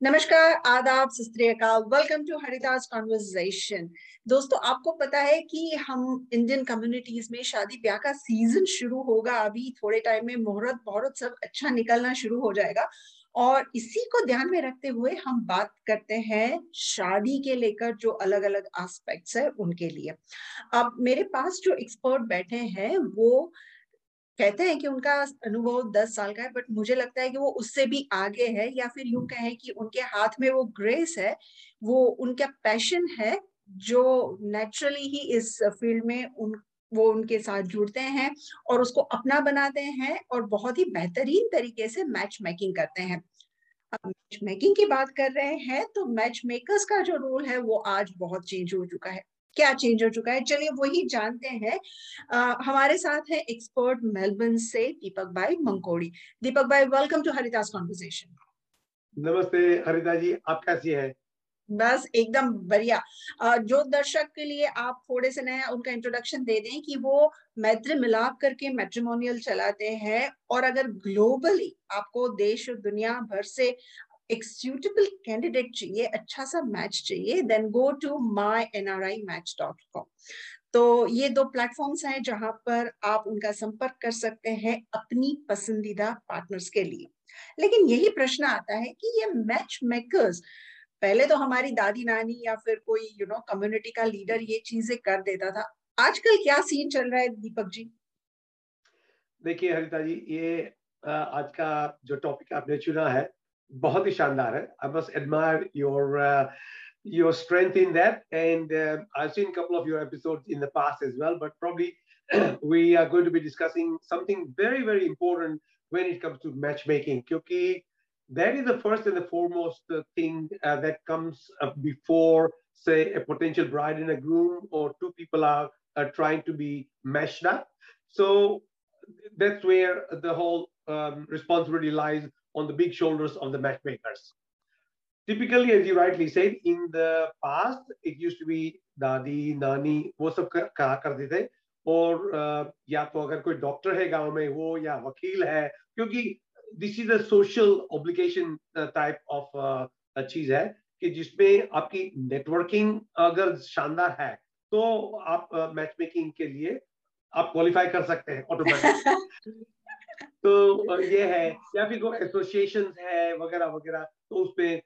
नमस्कार, आदाब सस्त्रीकाल वेलकम टू हरिदास कॉन्वर्जेशन दोस्तों, आपको पता है कि हम इंडियन कम्युनिटीज में शादी ब्याह का सीज़न शुरू होगा। अभी थोड़े टाइम में मुहूर्त बहुत सब अच्छा निकलना शुरू हो जाएगा। और इसी को ध्यान में रखते हुए हम बात करते हैं शादी के लेकर जो अलग अलग एस्पेक्ट्स है उनके लिए। अब मेरे पास जो एक्सपर्ट बैठे हैं, वो कहते हैं कि उनका अनुभव दस साल का है बट मुझे लगता है कि वो उससे भी आगे है या फिर यूँ कहें कि उनके हाथ में वो ग्रेस है, वो उनका पैशन है, जो नेचुरली ही इस फ़ील्ड में उन, वो उनके साथ जुड़ते हैं और उसको अपना बनाते हैं और बहुत ही बेहतरीन तरीके से मैच मेकिंग करते हैं। मैच मेकिंग की बात कर रहे हैं तो मैच मेकर्स का जो रोल है वो आज बहुत चेंज हो चुका है। क्या चेंज हो चुका है? चलिए वही जानते हैं। हमारे साथ है एक्सपर्ट मेलबर्न से दीपक भाई मंकोड़ी दीपक भाई वेलकम टू हरिदास कॉन्वर्सेशन नमस्ते हरिता जी आप कैसी है? बस एकदम बढ़िया। जो दर्शक के लिए आप थोड़े से नया उनका इंट्रोडक्शन दे दें कि वो मैत्र मिलाप करके मैट्रिमोनियल चलाते हैं और अगर ग्लोबली आपको देश और दुनिया भर से एक सूटेबल कैंडिडेट चाहिए अच्छा सा मैच चाहिए then go to my N match dot com तो ये दो प्लेटफॉर्म्स हैं जहाँ पर आप उनका संपर्क कर सकते हैं अपनी पसंदीदा पार्टनर्स के लिए। लेकिन यही प्रश्न आता है कि ये मैच मेकर्स पहले तो हमारी दादी नानी या फिर कोई यू नो कम्युनिटी का लीडर ये चीज़ें कर देता था। आजकल क्या सीन चल रहा है, दीपक जी? देखिए, हरिता जी, ये आज का जो टॉपिक आपने चुना है बहुत ही शानदार है I must admire your your strength in that and uh, i've seen a couple of your episodes in the past as well but probably we are going to be discussing something very very important when it comes to matchmaking क्योंकि that is the first and the foremost uh, thing uh, that comes uh, before say a potential bride and a groom or two people are, are trying to be meshed up so that's where the whole um, responsibility lies on the big shoulders of the matchmakers. Typically as you rightly said in the past it used to be dadi nani वो सब कहा करते थे। और या तो अगर कोई डॉक्टर है गाँव में वो या वकील है क्योंकि this is a social obligation type of चीज़ है कि जिसमें आपकी नेटवर्किंग अगर शानदार है तो आप मैच uh, मेकिंग के लिए आप क्वालिफाई कर सकते हैं ऑटोमेटिक तो ये है, या फिर कोई एसोसिएशन है, वगैरह वगैरह। तो उसमें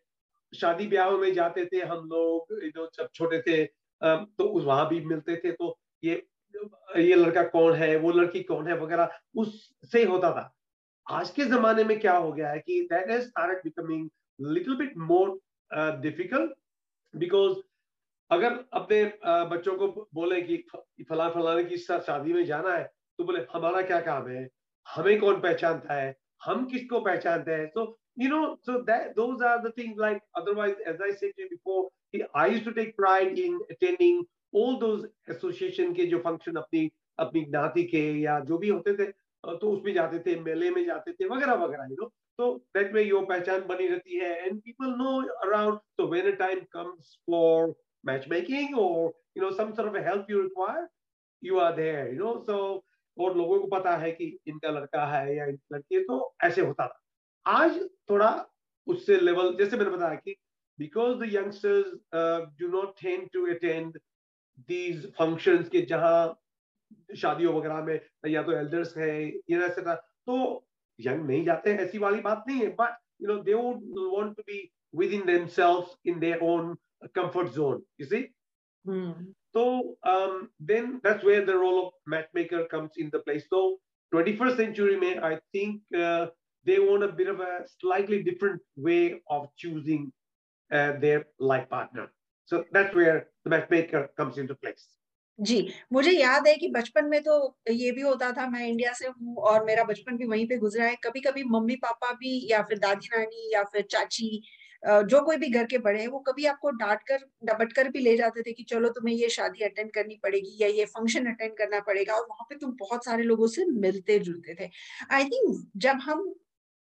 शादी ब्याह में जाते थे हम लोग जब छोटे थे तो उस, वहाँ भी मिलते थे। तो ये ये लड़का कौन है, वो लड़की कौन है, वगैरह, उससे होता था। आज के जमाने में क्या हो गया है कि that has started becoming little bit more difficult because अगर अपने बच्चों को बोले कि फला फलाने की शादी में जाना है तो बोले, हमारा क्या काम है? हमें कौन पहचानता है? हम किसको पहचानते हैं? So you know so that like otherwise I said before I to take pride in attending all association के जो फ़ंक्शन अपनी अपनी ज्ञाति के या जो भी होते थे तो उसमें जाते थे, मेले में जाते थे, वगैरह वगैरह यू नो तो दैट वे योर पहचान बनी रहती है and people know around so time comes for match making और you know some help you require you are there you know so और लोगों को पता है कि इनका लड़का है या इनकी लड़की है तो ऐसे होता था। आज थोड़ा उससे लेवल जैसे मैंने बताया कि the youngsters uh, do not tend to attend these functions के जहाँ शादियों वगैरह में या तो एल्डर्स है ये ऐसा तो यंग नहीं जाते हैं ऐसी वाली बात नहीं है but you know they would want to be with in themselves in their own comfort zone you see so um, then that's where the role of matchmaker comes in the place so 21st century में I think uh, they want a bit of a slightly different way of choosing uh, their life partner so that's where the matchmaker comes into place जी मुझे याद है कि बचपन में तो ये भी होता था मैं इंडिया से हूँ और मेरा बचपन भी वहीं पे गुजरा है कभी कभी मम्मी पापा भी या फिर दादी नानी या फिर चाची जो कोई भी घर के बड़े हैं, वो कभी आपको डांट कर डबट कर भी ले जाते थे कि चलो तुम्हें ये शादी अटेंड करनी पड़ेगी या ये फ़ंक्शन अटेंड करना पड़ेगा और वहाँ पे तुम बहुत सारे लोगों से मिलते जुलते थे। आई थिंक जब हम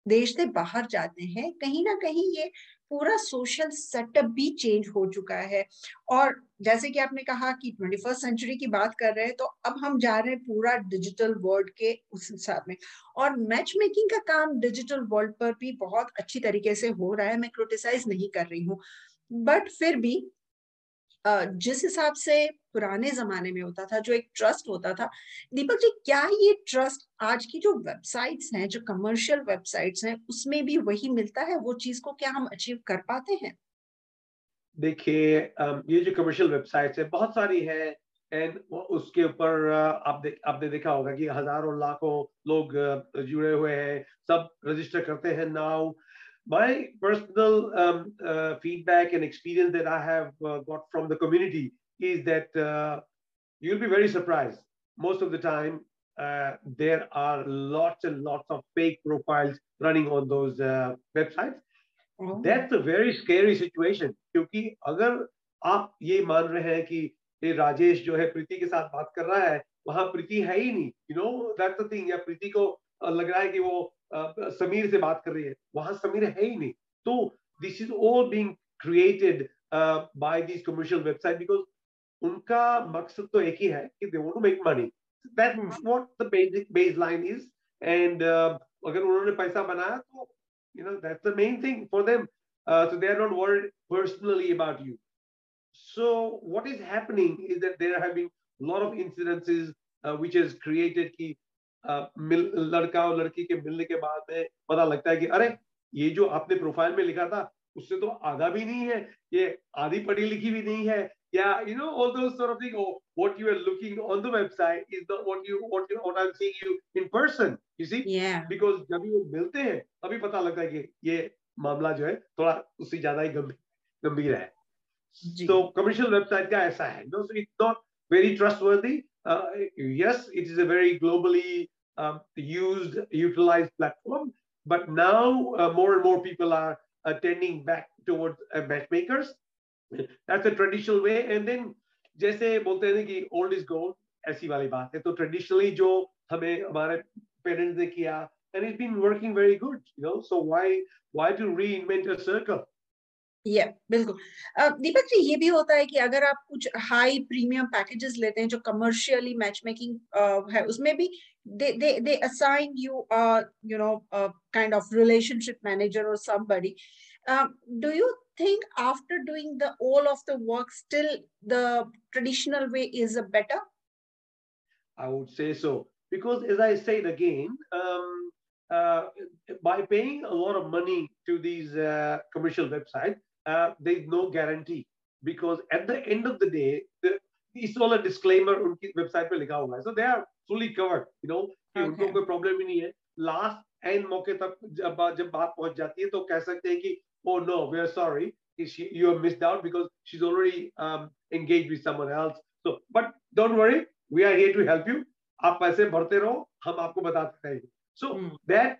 देश से बाहर जाते हैं, कहीं ना कहीं ये पूरा सोशल सेटअप भी चेंज हो चुका है। और जैसे कि आपने कहा कि ट्वेंटी फ़र्स्ट सेंचुरी की बात कर रहे हैं तो अब हम जा रहे हैं पूरा डिजिटल वर्ल्ड के उस हिसाब में। और मैच मेकिंग का काम डिजिटल वर्ल्ड पर भी बहुत अच्छी तरीके से हो रहा है, मैं क्रिटिसाइज नहीं कर रही हूँ। बट फिर भी जिस हिसाब से पुराने जमाने में होता था, जो एक ट्रस्ट होता था, दीपक जी, क्या ये ट्रस्ट आज की जो वेबसाइट्स हैं, जो कमर्शियल वेबसाइट्स हैं, उसमें भी वही मिलता है? वो चीज़ को क्या हम अचीव कर पाते हैं? देखिए ये जो कमर्शियल वेबसाइट्स है, बहुत सारी है एंड उसके ऊपर आप देख आपने देखा होगा कि हज़ारों लाखों लोग जुड़े हुए हैं, सब रजिस्टर करते हैं now my personal um, uh, feedback and experience that I have uh, got from the community is that uh, you'll be very surprised. Most of the time, uh, there are lots and lots of fake profiles running on those uh, websites. Oh. That's a very scary situation क्योंकि अगर आप ये मान रहे हैं कि ये राजेश जो है प्रीति के साथ बात कर रहा है वहां प्रीति है ही नहीं you know that's the thing या प्रीति को लग रहा है कि वो समीर से बात कर रही है वहाँ समीर है ही नहीं तो this is all being created by this commercial website because उनका मकसद तो एक ही है कि they want to make money that's what the basic base line is and अगर उन्होंने पैसा बनाया तो you know that's the main thing for them uh, so they are not worried personally about you so what is happening is that there are having a lot of incidences uh, which has created ki मिल लड़का और लड़की के मिलने के बाद में पता लगता है कि अरे ये जो आपने प्रोफ़ाइल में लिखा था उससे तो आधा भी नहीं है ये आधी पढ़ी लिखी भी नहीं है या you know all those sort of thing what you are looking on the website is not what you what you what I am seeing you in person you see because जब वो मिलते हैं तभी पता लगता है कि ये मामला जो है थोड़ा उससे ज़्यादा ही गंभीर गंभीर है। तो कमर्शियल वेबसाइट का ऐसा है no so it's not very trustworthy uh, yes, it is a very globally um, used, utilized platform, but now uh, more and more people are attending back towards uh, matchmakers. That's a traditional way. And then जैसे बोलते हैं कि old is gold ऐसी वाली बात है तो traditionally जो हमें हमारे parents ने किया and it's been working very good you know so why why to reinvent a circle ये बिल्कुल दीपक जी ये भी होता है कि अगर आप कुछ हाई प्रीमियम पैकेजेस लेते हैं जो कमर्शियली मैच मेकिंग है उसमें भी they they they assign you uh you know a kind of relationship manager or somebody um, do you think after doing the all of the work still the traditional way is a better i would say so because as i said again um, uh, by paying a lot of money to these uh, commercial websites uh, there is no guarantee because at the end of the day, the, it's all a disclaimer उनकी website पे लिखा हुआ है so they are fully covered you know कि okay. उनको कोई problem ही नहीं है लास्ट एंड मौके तक जब जब बात पहुंच जाती है तो कह सकते हैं कि oh no we are sorry she, you have missed out because she's already um, engaged with someone else so but don't worry we are here to help you आप पैसे भरते रहो हम आपको बताते रहेंगे so mm. that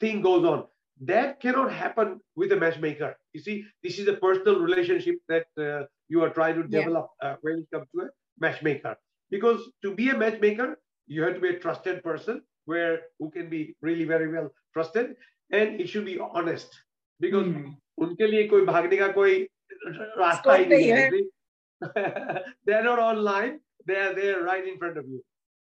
thing goes on that cannot happen with a matchmaker. You see, this is a personal relationship that uh, you are trying to develop yeah. uh, when it comes to a matchmaker. Because to be a matchmaker, you have to be a trusted person where who can be really very well trusted, and it should be honest. Because mm. उनके लिए कोई भागने का कोई रास्ता ही नहीं है. they are not online; they are there right in front of you.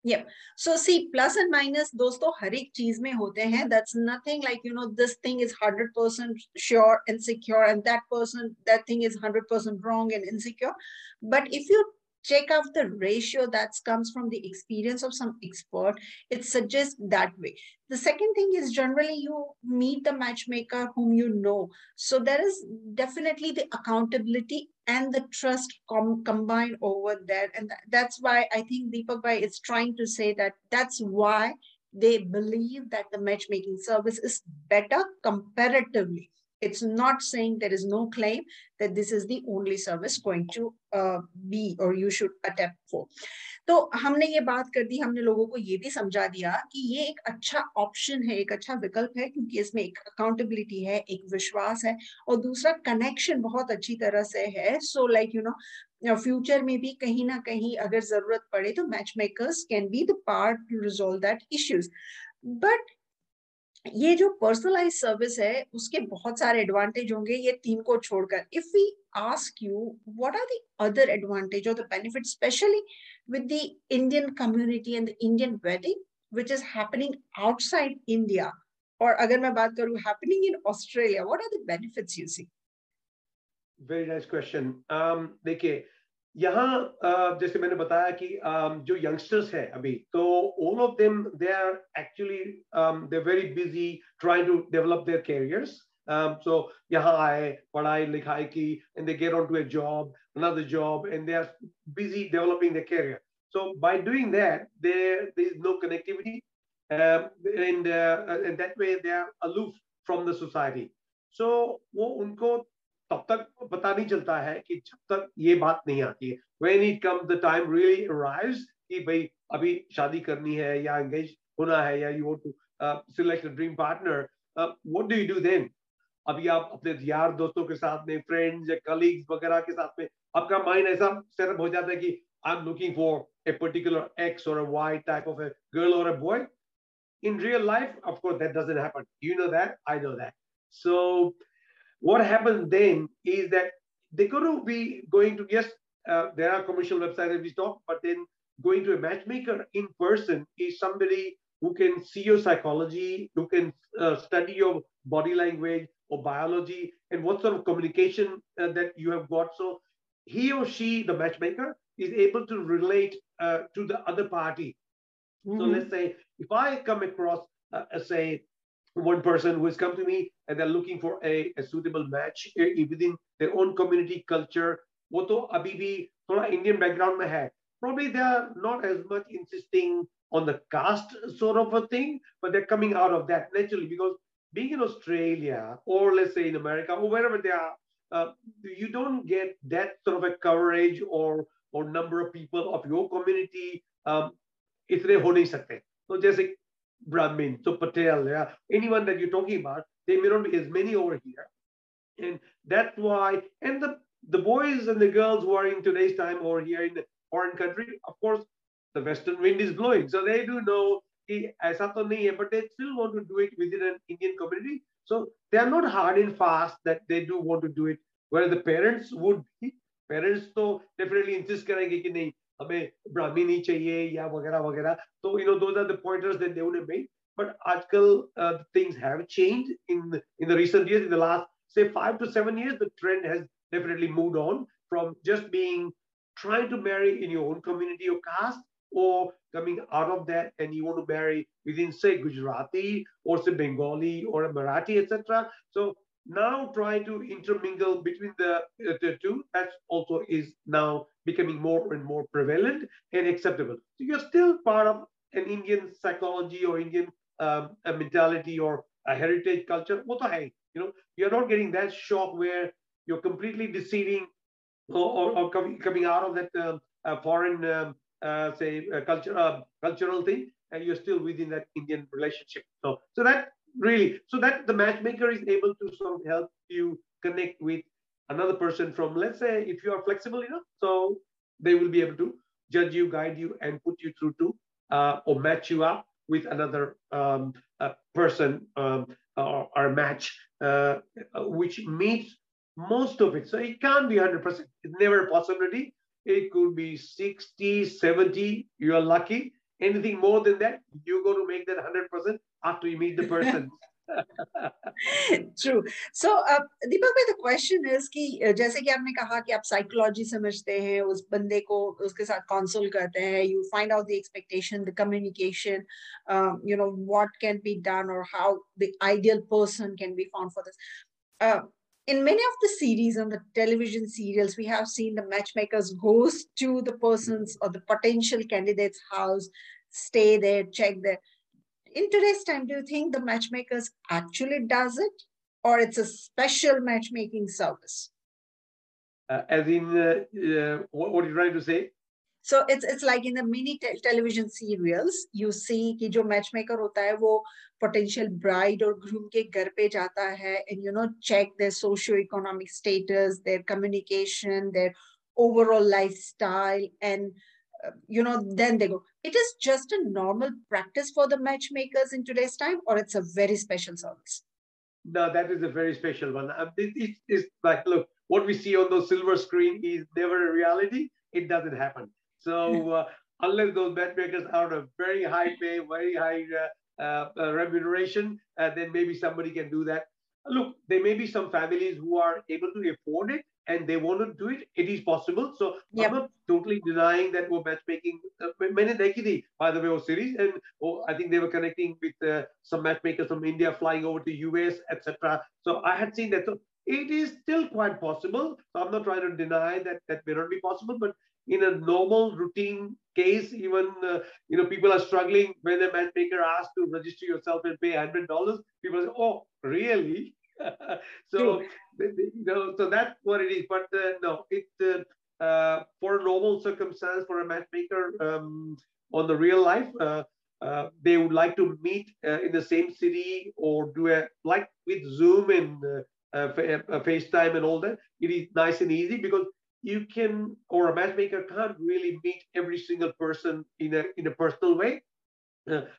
yeah so see plus and minus दोस्तों हर एक चीज में होते हैं that's nothing like you know this thing is 100% sure and secure and that person that thing is 100% wrong and insecure but if you check out the ratio that comes from the experience of some expert it suggests that way. The second thing is generally you meet the matchmaker whom you know. So there is definitely the accountability and the trust com- combined over there. And th- that's why i think deepak bhai is trying to say that that's why they believe that the matchmaking service is better comparatively it's not saying there is no claim that this is the only service going to uh, be or you should attempt for. तो हमने ये बात कर दी हमने लोगों को ये भी समझा दिया कि ये एक अच्छा ऑप्शन है एक अच्छा विकल्प है क्योंकि इसमें एक अकाउंटेबिलिटी है एक विश्वास है और दूसरा कनेक्शन बहुत अच्छी तरह से है so like you know future में भी कहीं ना कहीं अगर ज़रूरत पड़े तो match makers can be the part to resolve that issues but ये जो पर्सनलाइज सर्विस है उसके बहुत सारे एडवांटेज होंगे ये तीन को छोड़कर if we ask you what are the other advantage और the benefit specially with the Indian community and the Indian wedding which is happening outside India और अगर मैं बात करूं happening in Australia what are the benefits you see very nice question देखिए यहाँ जैसे मैंने बताया कि जो यंगस्टर्स है अभी तो all of them they are actually they very busy trying to develop their carriers सो यहाँ आए पढ़ाई लिखाई की and they get on to A job another job and they are busy developing their career so by doing that there there is no connectivity uh, and, uh, and that way they are aloof from the society so वो उनको तब तक पता नहीं चलता है कि जब तक ये बात नहीं आती है। When it come the really कि भाई अभी शादी करनी है या एंगेज होना है या you select dream partner what do you do then अभी आप अपने यार दोस्तों के साथ में फ्रेंड्स या कलीग्स वगैरह के साथ में, आपका माइंड ऐसा सेटअप हो जाता है कि I am looking for a particular X और Y type of a girl और boy in real life of that doesn't you know that I know that so what happens then is that they're going to be going to yes uh, there are commercial websites that we talk but then going to a matchmaker in person is somebody who can see your psychology who can uh, study your body language or biology and what sort of communication uh, that you have got so he or she the matchmaker is able to relate uh, to the other party mm-hmm. so let's say if i come across uh, say one person who has come to me and they're looking for a, a suitable match within their own community culture वो तो अभी भी थोड़ा Indian background में है probably they are not as much insisting on the caste sort of a thing but they're coming out of that naturally because being in Australia or let's say in America or wherever they are uh, you don't get that sort of a coverage or or number of people of your community um, इतने हो नहीं सकते तो जैसे Brahmin, so Patel, yeah, anyone that you're talking about, they may not be as many over here. And that's why, and the, the boys and the girls who are in today's time over here in the foreign country, of course, the western wind is blowing. So they do know, but they still want to do it within an Indian community. So they are not hard and fast that they do want to do it. Whereas the parents would be, parents so definitely insist करेंगे कि नहीं हमें ब्राह्मी नहीं चाहिए या वगैरह वगैरह तो you know those are the pointers that they would have made but आजकल uh, things have changed in in the recent years in the last say 5 to 7 years the trend has definitely moved on from just being trying to marry in your own community or caste or coming out of that and you want to marry within say Gujarati or say Bengali or a Marathi etc so now trying to intermingle between the, uh, the two. That also is now becoming more and more prevalent and acceptable. So you're still part of an indian psychology or indian um, mentality or a heritage culture. What the heck? you know you're not getting that shock where you're completely deceiving or, or, or coming, coming out of that um, uh, foreign um, uh, say culture uh, cultural thing and you're still within that indian relationship. So so that really. So that the matchmaker is able to sort of help you connect with another person from let's say if you are flexible enough so they will be able to judge you guide you and put you through to uh, or match you up with another um, person um, or, or, match uh, which meets most of it. So it can't be 100% it's never a possibility. It could be 60 70 you are lucky anything more than that, you're going to make that 100% after you meet the person. True. So, uh, Deepak bhai, the question is कि जैसे कि आपने कहा कि आप psychology समझते हैं उस बंदे को उसके साथ कॉन्सोल करते हैं you find out the expectation the communication um, you know what can be done or how the ideal person can be found for this uh, in many of the series on the television serials, we have seen the matchmakers goes to the person's or the potential candidate's house, stay there, check there. In today's time, do you think the matchmakers actually does it, or it's a special matchmaking service? Uh, as in, uh, uh, what, what are you trying to say? so it's it's like in the mini te television serials you see कि जो matchmaker होता है वो potential bride or groom के घर पे जाता है and you know check their socio-economic status their communication their overall lifestyle and uh, you know, then they go. It is just a normal practice for the matchmakers in today's time, or it's a very special service? No, that is a very special one. Um, it, it's like, look, what we see on those silver screen is never a reality. It doesn't happen. So uh, unless those matchmakers are on a very high pay, very high uh, uh, uh remuneration, uh, then maybe somebody can do that. Look, there may be some families who are able to afford it, and they want to do it, it is possible. So yep. I'm not totally denying that we're matchmaking. Many dekhi by the way, or series, and oh, I think they were connecting with uh, some matchmakers from India flying over to US, etc. So I had seen that. So it is still quite possible. So I'm not trying to deny that that may not be possible, but in a normal routine case, even uh, you know people are struggling when a matchmaker asks to register yourself and pay hundred dollars. People say, "Oh, really?" so you know, so that's what it is. But uh, no, it uh, uh, for a normal circumstance for a matchmaker um, on the real life, uh, uh, they would like to meet uh, in the same city or do a like with Zoom and FaceTime and all that. It is nice and easy because you can or a matchmaker can't really meet every single person in a in a personal way.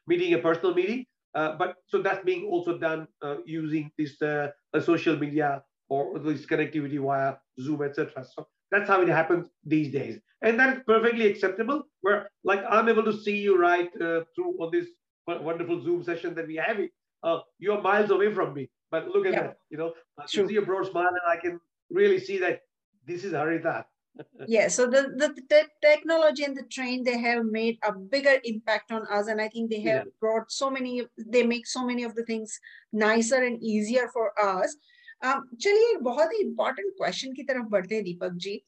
meeting a personal meeting, uh, but so that's being also done uh, using this uh, social media or this connectivity via Zoom, etc. So that's how it happens these days, and that is perfectly acceptable. Where like I'm able to see you right uh, through on this wonderful Zoom session that we have. Uh, you're miles away from me, but look at yeah. that. You know, I can see your broad smile, and I can really see that this is Harita yeah so the, the, the technology and the train they have made a bigger impact on us and i think they have yeah. brought so many they make so many of the things nicer and easier for us um, चलिए एक बहुत ही important question की तरफ़ बढ़ते हैं दीपक जी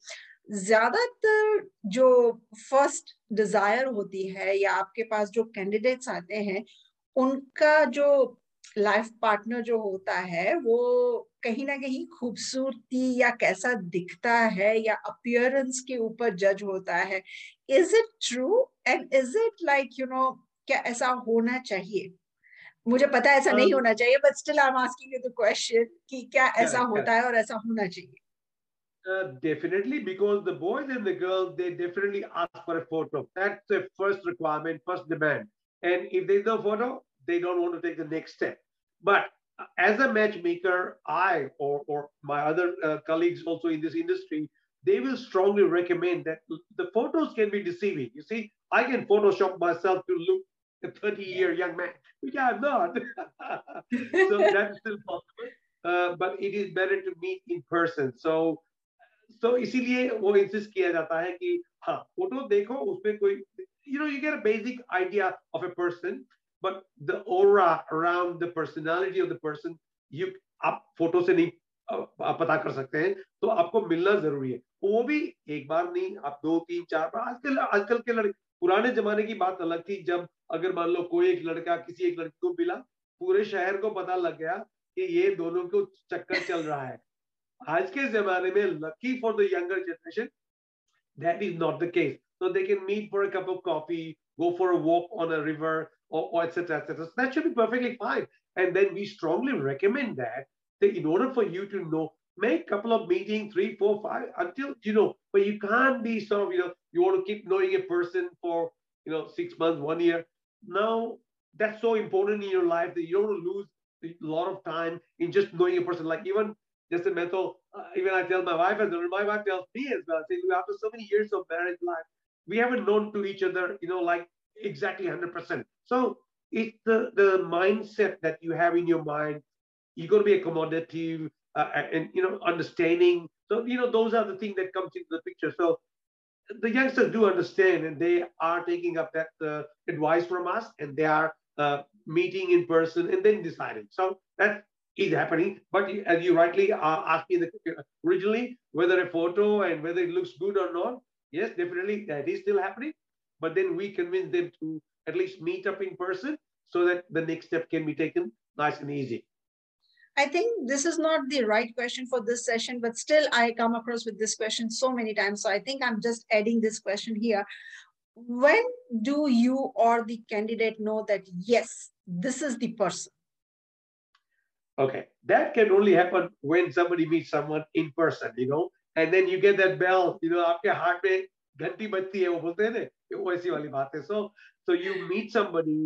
ज़्यादातर जो first desire होती है या आपके पास जो कैंडिडेट्स आते हैं उनका जो लाइफ पार्टनर जो होता है वो कहीं ना कहीं खूबसूरती या कैसा दिखता है या अपियरेंस के ऊपर जज होता है is it true and is it like you know क्या ऐसा होना चाहिए मुझे पता है ऐसा um, नहीं होना चाहिए but still I am asking you the question कि क्या ऐसा yeah, होता yeah. है और ऐसा होना चाहिए Uh, definitely, because the boys and the girls, they definitely ask for a photo. That's the first requirement, first demand. And if there's no photo, they don't want to take the next step. But as a matchmaker, I or, or my other uh, colleagues also in this industry, they will strongly recommend that the photos can be deceiving. You see, I can Photoshop myself to look a 30 year young man, which I'm not. so that's still possible. Uh, but it is better to meet in person. So so इसीलिए वो insist किया जाता है कि हाँ photo देखो उसमें कोई you know you get a basic idea of a person but the aura around the personality of the person, you, आप फ़ोटो से नहीं आप पता कर सकते हैं। तो आपको मिलना ज़रूरी है। वो भी एक बार नहीं, आप दो, तीन, चार बार। आजकल आजकल के लड़के, पुराने जमाने की बात अलग थी, जब अगर मान लो कोई एक लड़का, किसी एक लड़की को मिला, पूरे शहर को पता लग गया कि ये दोनों को चक्कर चल रहा है। आज के जमाने में lucky for the younger generation that is not the case so they can meet for a cup of coffee, go for a walk on a river or, or etc. etc. That should be perfectly fine. And then we strongly recommend that, that in order for you to know, make a couple of meetings, three, four, five, until you know, but you can't be sort of, you know, you want to keep knowing a person for you know six months, one year. Now that's so important in your life that you don't lose a lot of time in just knowing a person. Like even just a mental, uh, even I tell my wife well, my wife tells me as well, saying after so many years of marriage life, we haven't known to each other, you know, like exactly 100%. So it's the, the mindset that you have in your mind. You're going to be accommodative uh, and, you know, understanding. So, you know, those are the things that comes into the picture. So the youngsters do understand and they are taking up that uh, advice from us and they are uh, meeting in person and then deciding. So that is happening. But as you rightly uh, asked me originally, whether a photo and whether it looks good or not, yes, definitely that is still happening but then we convince them to at least meet up in person so that the next step can be taken nice and easy. I think this is not the right question for this session, but still I come across with this question so many times. So I think I'm just adding this question here. When do you or the candidate know that, yes, this is the person? Okay, that can only happen when somebody meets someone in person, you know, and then you get that bell, you know, आपके heart में घंटी बजती है वो बोलते हैं ना वो ऐसी वाली बात है so so you meet somebody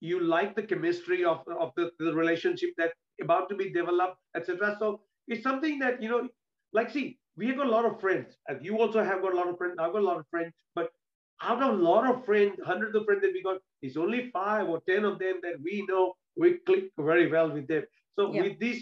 you like the chemistry of, of the, the relationship that's about to be developed etc so it's something that you know like see we have got a lot of friends and you also have got a lot of friends i've got a lot of friends but out of a lot of friends hundreds of friends that we got it's only five or ten of them that we know we click very well with them so yeah. with this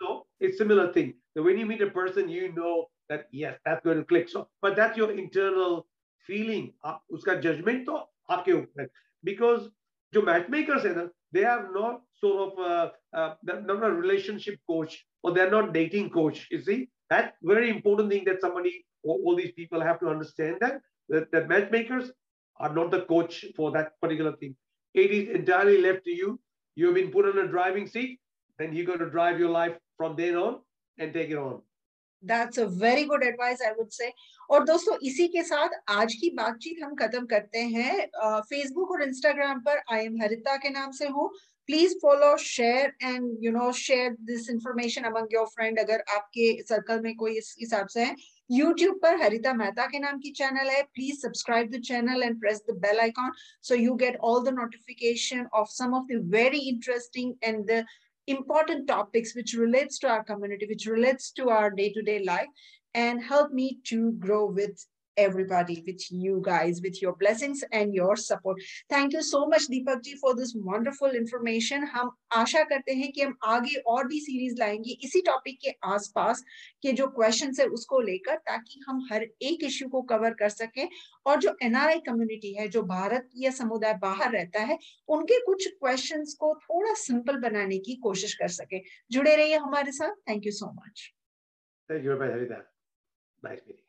so it's similar thing so when you meet a person you know that yes, that's going to click. So, but that's your internal feeling. Uska judgment to aapke upar. Because जो matchmakers है ना, they are not sort of uh, uh, not a relationship coach or they're not dating coach. You see, that's very important thing that somebody, all, all these people have to understand that, that that matchmakers are not the coach for that particular thing. It is entirely left to you. You've been put on a driving seat, then you got to drive your life from then on and take it on. That's a very good advice I would say और दोस्तों, इसी के साथ आज की बातचीत हम खत्म करते हैं। फेसबुक और इंस्टाग्राम पर आई एम हरिता के नाम से हूँ। Please follow share and you know share this information among your friend अगर आपके सर्कल में कोई इस हिसाब से है। यूट्यूब पर हरिता मेहता के नाम की चैनल है। Please subscribe the channel and press the bell icon so you get all the notification of some of the very interesting and the important topics which relates to our community, which relates to our day-to-day -day life and help me to grow with everybody, with you guys, with your blessings and your support. Thank you so much, Deepak ji, for this wonderful information. हम आशा करते हैं कि हम आगे और भी series लाएँगे इसी टॉपिक के आसपास के जो क्वेश्चन है उसको लेकर ताकि हम हर एक इश्यू को कवर कर सकें और जो एनआरआई कम्युनिटी है जो भारत या समुदाय बाहर रहता है उनके कुछ क्वेश्चंस को थोड़ा सिंपल बनाने की कोशिश कर सके जुड़े रहिए हमारे साथ thank you so much Thank you, Nice meeting.